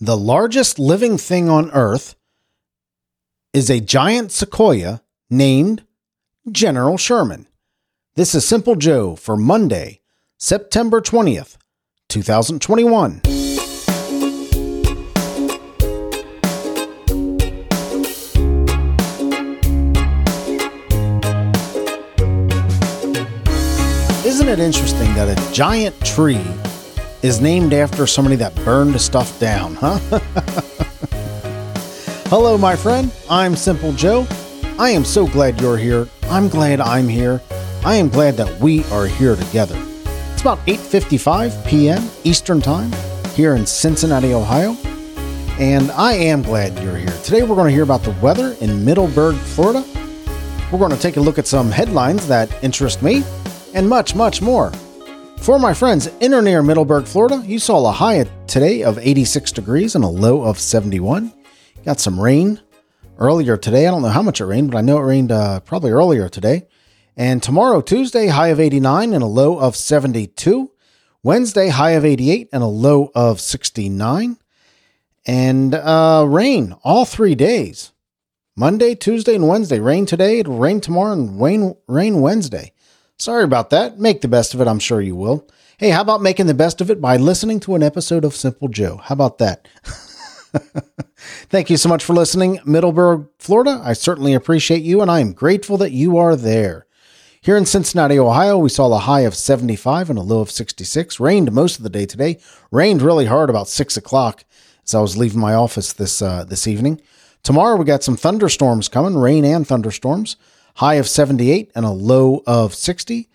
The largest living thing on Earth is a giant sequoia named General Sherman. This is Simple Joe for Monday, September 20th, 2021. Isn't it interesting that a giant tree is named after somebody that burned stuff down, huh? Hello, my friend. I'm Simple Joe. I am so glad you're here. I'm glad I'm here. I am glad that we are here together. It's about 8:55 p.m. Eastern Time here in Cincinnati, Ohio, and I am glad you're here. Today we're going to hear about the weather in Middleburg, Florida. We're going to take a look at some headlines that interest me and much, much more. For my friends in or near Middleburg, Florida, you saw a high today of 86 degrees and a low of 71. Got some rain earlier today. I don't know how much it rained, but I know it rained uh, probably earlier today. And tomorrow, Tuesday, high of 89 and a low of 72. Wednesday, high of 88 and a low of 69. And uh, rain all three days. Monday, Tuesday, and Wednesday. Rain today, it'll rain tomorrow, and rain, rain Wednesday. Sorry about that. Make the best of it. I'm sure you will. Hey, how about making the best of it by listening to an episode of Simple Joe? How about that? Thank you so much for listening, Middleburg, Florida. I certainly appreciate you, and I am grateful that you are there. Here in Cincinnati, Ohio, we saw a high of 75 and a low of 66. Rained most of the day today. Rained really hard about 6 o'clock as I was leaving my office this uh, this evening. Tomorrow, we got some thunderstorms coming, rain and thunderstorms high of 78 and a low of 60.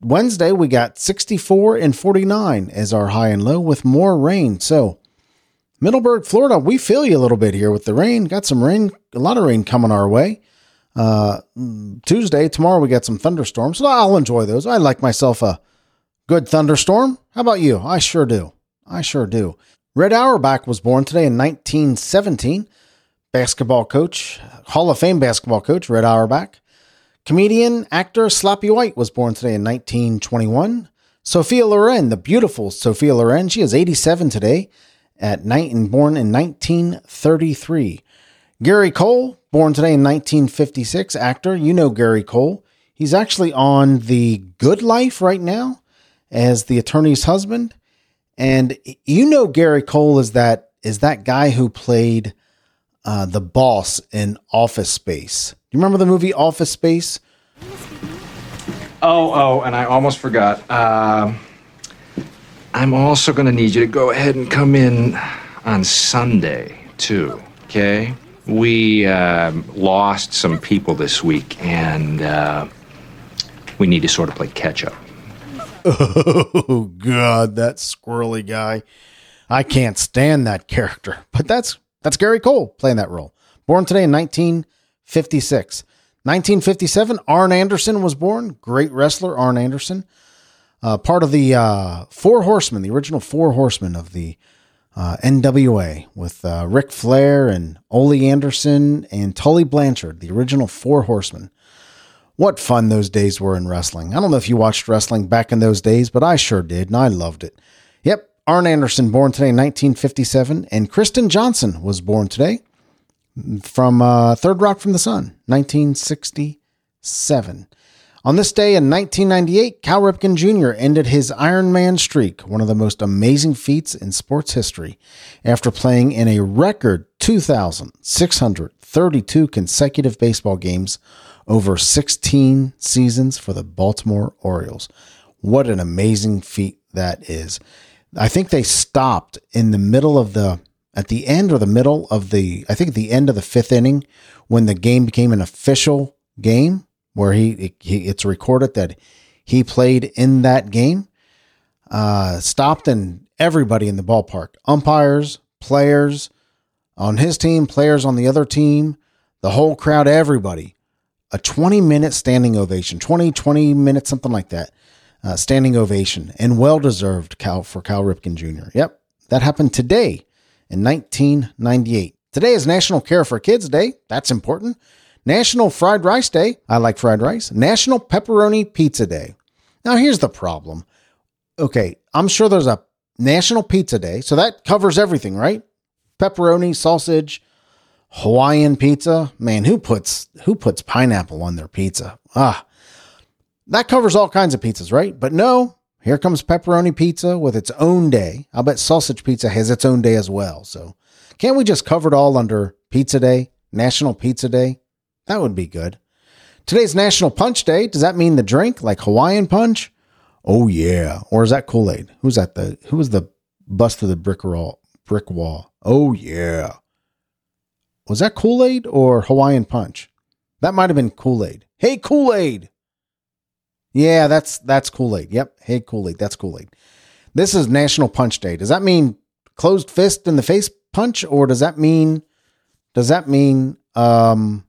Wednesday, we got 64 and 49 as our high and low with more rain. So, Middleburg, Florida, we feel you a little bit here with the rain. Got some rain, a lot of rain coming our way. Uh, Tuesday, tomorrow, we got some thunderstorms. I'll enjoy those. I like myself a good thunderstorm. How about you? I sure do. I sure do. Red Auerbach was born today in 1917 basketball coach, Hall of Fame basketball coach, Red Auerbach. Comedian, actor Slappy White was born today in 1921. Sophia Loren, the beautiful Sophia Loren, she is 87 today at night and born in 1933. Gary Cole, born today in 1956, actor. You know Gary Cole. He's actually on The Good Life right now as the attorney's husband. And you know Gary Cole is that is that guy who played uh, the boss in Office Space. Do you remember the movie Office Space? Oh, oh, and I almost forgot. Uh, I'm also going to need you to go ahead and come in on Sunday, too, okay? We uh, lost some people this week, and uh, we need to sort of play catch up. Oh, God, that squirrely guy. I can't stand that character, but that's that's Gary Cole playing that role. Born today in 1956. 1957, Arn Anderson was born. Great wrestler, Arn Anderson. Uh, part of the uh, Four Horsemen, the original Four Horsemen of the uh, NWA, with uh, Ric Flair and Ole Anderson and Tully Blanchard, the original Four Horsemen. What fun those days were in wrestling. I don't know if you watched wrestling back in those days, but I sure did, and I loved it. Yep, Arn Anderson, born today in 1957, and Kristen Johnston was born today from uh, Third Rock from the Sun, 1967. On this day in 1998, Cal Ripken Jr. ended his Ironman streak, one of the most amazing feats in sports history, after playing in a record 2,632 consecutive baseball games over 16 seasons for the Baltimore Orioles. What an amazing feat that is. I think they stopped in the middle of the at the end or the middle of the I think the end of the fifth inning when the game became an official game where he, he it's recorded that he played in that game. Uh, stopped and everybody in the ballpark, umpires, players on his team, players on the other team, the whole crowd, everybody, a 20 minute standing ovation, 20, 20 minutes, something like that uh, standing ovation and well deserved Cal for Cal Ripken Jr. Yep, that happened today in 1998. Today is National Care for Kids Day. That's important. National Fried Rice Day. I like fried rice. National Pepperoni Pizza Day. Now, here's the problem. Okay, I'm sure there's a National Pizza Day, so that covers everything, right? pepperoni, sausage, Hawaiian pizza. Man, who puts who puts pineapple on their pizza? Ah. That covers all kinds of pizzas, right? But no, here comes pepperoni pizza with its own day. I'll bet sausage pizza has its own day as well. So, can't we just cover it all under Pizza Day, National Pizza Day? That would be good. Today's National Punch Day. Does that mean the drink like Hawaiian punch? Oh yeah. Or is that Kool-Aid? Who's that the who was the bust of the brick wall brick wall? Oh yeah. Was that Kool-Aid or Hawaiian punch? That might have been Kool-Aid. Hey Kool-Aid. Yeah, that's that's Kool-Aid. Yep. Hey Kool-Aid. That's Kool-Aid. This is National Punch Day. Does that mean closed fist in the face punch or does that mean does that mean um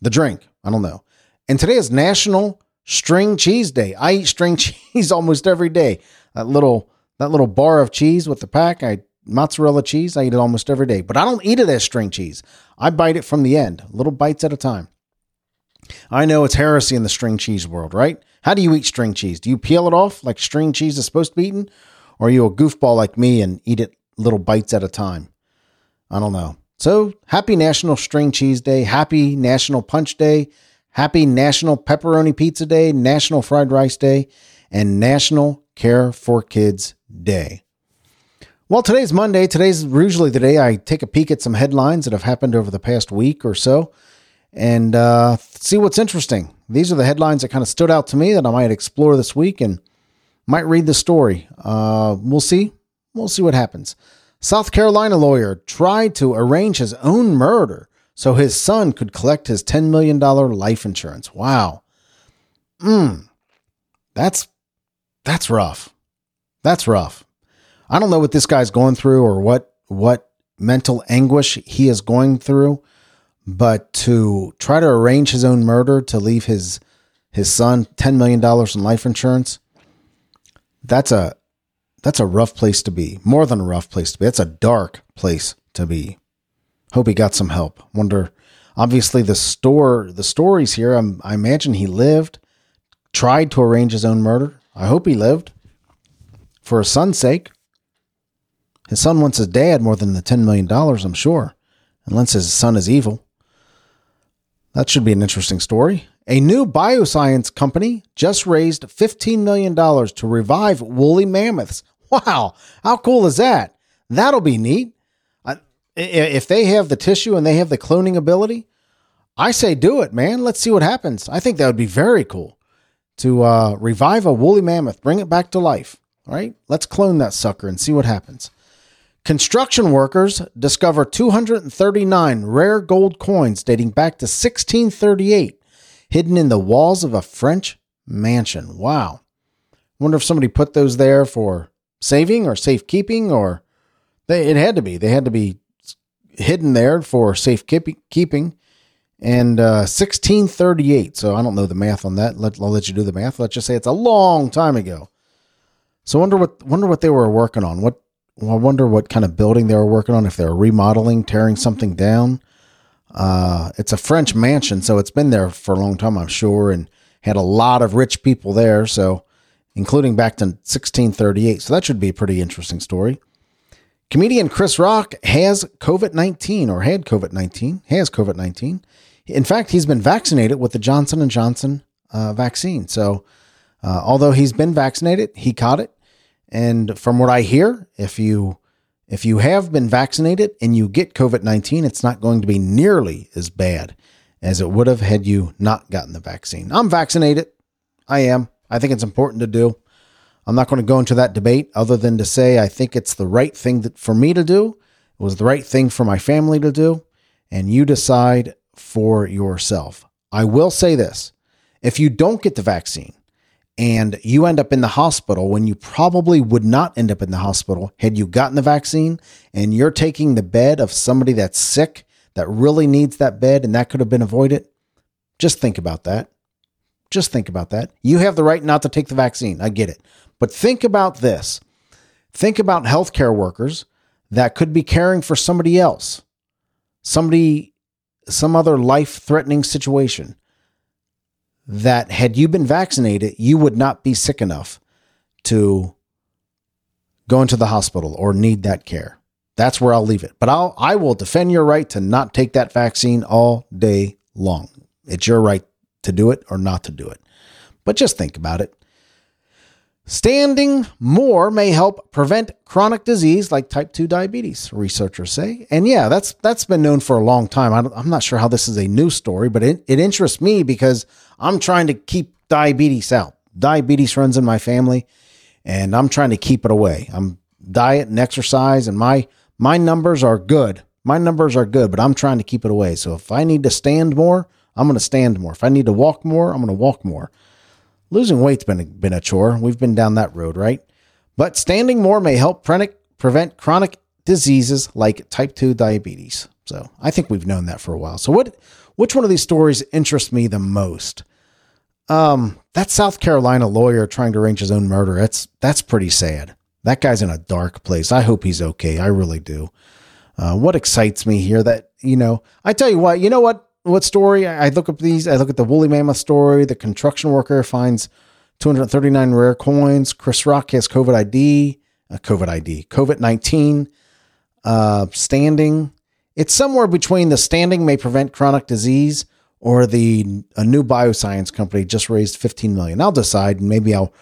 the drink? I don't know. And today is National String Cheese Day. I eat string cheese almost every day. That little that little bar of cheese with the pack, I mozzarella cheese, I eat it almost every day. But I don't eat it as string cheese. I bite it from the end, little bites at a time. I know it's heresy in the string cheese world, right? How do you eat string cheese? Do you peel it off like string cheese is supposed to be eaten? Or are you a goofball like me and eat it little bites at a time? I don't know. So, happy National String Cheese Day, happy National Punch Day, happy National Pepperoni Pizza Day, National Fried Rice Day, and National Care for Kids Day. Well, today's Monday. Today's usually the day I take a peek at some headlines that have happened over the past week or so and uh, see what's interesting. These are the headlines that kind of stood out to me that I might explore this week and might read the story. Uh, we'll see. We'll see what happens. South Carolina lawyer tried to arrange his own murder so his son could collect his $10 million life insurance. Wow. Mm. That's that's rough. That's rough. I don't know what this guy's going through or what what mental anguish he is going through, but to try to arrange his own murder to leave his his son $10 million in life insurance, that's a that's a rough place to be. More than a rough place to be. That's a dark place to be. Hope he got some help. Wonder obviously the store the stories here, I'm, I imagine he lived, tried to arrange his own murder. I hope he lived. For his son's sake. His son wants his dad more than the $10 million, I'm sure, unless his son is evil. That should be an interesting story. A new bioscience company just raised $15 million to revive woolly mammoths. Wow, how cool is that? That'll be neat. If they have the tissue and they have the cloning ability, I say do it, man. Let's see what happens. I think that would be very cool to uh, revive a woolly mammoth, bring it back to life. All right, let's clone that sucker and see what happens. Construction workers discover 239 rare gold coins dating back to 1638, hidden in the walls of a French mansion. Wow. Wonder if somebody put those there for saving or safekeeping, or they, it had to be. They had to be hidden there for safekeeping. And uh, 1638. So I don't know the math on that. Let, I'll let you do the math. Let's just say it's a long time ago. So wonder what wonder what they were working on. What well, I wonder what kind of building they were working on, if they were remodeling, tearing something down. Uh, it's a French mansion, so it's been there for a long time, I'm sure, and had a lot of rich people there, so including back to 1638. So that should be a pretty interesting story. Comedian Chris Rock has COVID 19 or had COVID 19, has COVID 19. In fact, he's been vaccinated with the Johnson and Johnson uh, vaccine. So, uh, although he's been vaccinated, he caught it. And from what I hear, if you if you have been vaccinated and you get COVID-19, it's not going to be nearly as bad as it would have had you not gotten the vaccine. I'm vaccinated. I am. I think it's important to do. I'm not going to go into that debate other than to say I think it's the right thing that, for me to do. It was the right thing for my family to do. And you decide for yourself. I will say this if you don't get the vaccine, and you end up in the hospital when you probably would not end up in the hospital had you gotten the vaccine and you're taking the bed of somebody that's sick that really needs that bed and that could have been avoided? Just think about that. Just think about that. You have the right not to take the vaccine. I get it. But think about this. Think about healthcare workers that could be caring for somebody else somebody some other life threatening situation that had you been vaccinated, you would not be sick enough to go into the hospital or need that care. That's where I'll leave it. But I'll I will defend your right to not take that vaccine all day long. It's your right to do it or not to do it. But just think about it. Standing more may help prevent chronic disease like type 2 diabetes, researchers say. And yeah, that's that's been known for a long time. I am not sure how this is a new story, but it, it interests me because I'm trying to keep diabetes out. Diabetes runs in my family, and I'm trying to keep it away. I'm diet and exercise, and my my numbers are good. My numbers are good, but I'm trying to keep it away. So if I need to stand more, I'm going to stand more. If I need to walk more, I'm going to walk more. Losing weight's been a, been a chore. We've been down that road, right? But standing more may help pre- prevent chronic diseases like type 2 diabetes. So I think we've known that for a while. So what which one of these stories interests me the most? Um, that South Carolina lawyer trying to arrange his own murder. That's that's pretty sad. That guy's in a dark place. I hope he's okay. I really do. Uh, what excites me here that you know, I tell you what, you know what what story? I look up these. I look at the woolly mammoth story. The construction worker finds 239 rare coins. Chris Rock has COVID ID, uh, COVID ID, COVID 19 uh, standing. It's somewhere between the standing may prevent chronic disease or the a new bioscience company just raised 15 million. I'll decide. And maybe I'll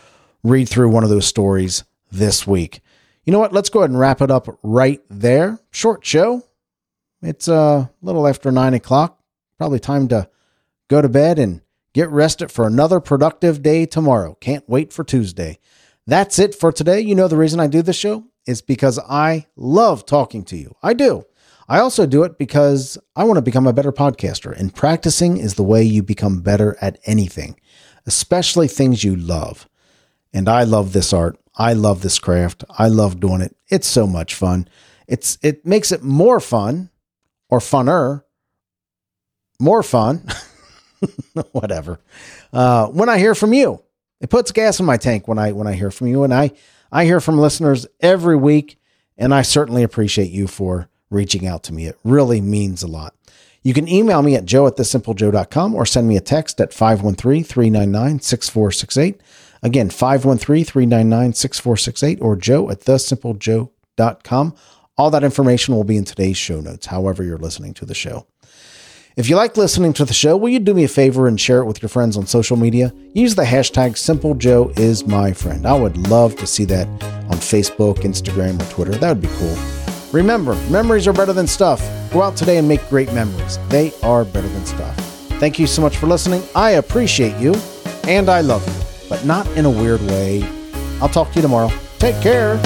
read through one of those stories this week. You know what? Let's go ahead and wrap it up right there. Short show. It's uh, a little after nine o'clock probably time to go to bed and get rested for another productive day tomorrow. Can't wait for Tuesday. That's it for today. You know, the reason I do this show is because I love talking to you. I do. I also do it because I want to become a better podcaster, and practicing is the way you become better at anything, especially things you love. And I love this art. I love this craft. I love doing it. It's so much fun. It's it makes it more fun or funner more fun, whatever. Uh, when I hear from you, it puts gas in my tank when I when I hear from you, and I I hear from listeners every week, and I certainly appreciate you for reaching out to me. It really means a lot. You can email me at joe at thesimplejoe.com or send me a text at 513-399-6468. Again, 513-399-6468 or joe at thesimplejoe.com. All that information will be in today's show notes, however you're listening to the show. If you like listening to the show, will you do me a favor and share it with your friends on social media? Use the hashtag SimpleJoeIsMyFriend. I would love to see that on Facebook, Instagram, or Twitter. That would be cool. Remember, memories are better than stuff. Go out today and make great memories. They are better than stuff. Thank you so much for listening. I appreciate you and I love you, but not in a weird way. I'll talk to you tomorrow. Take care.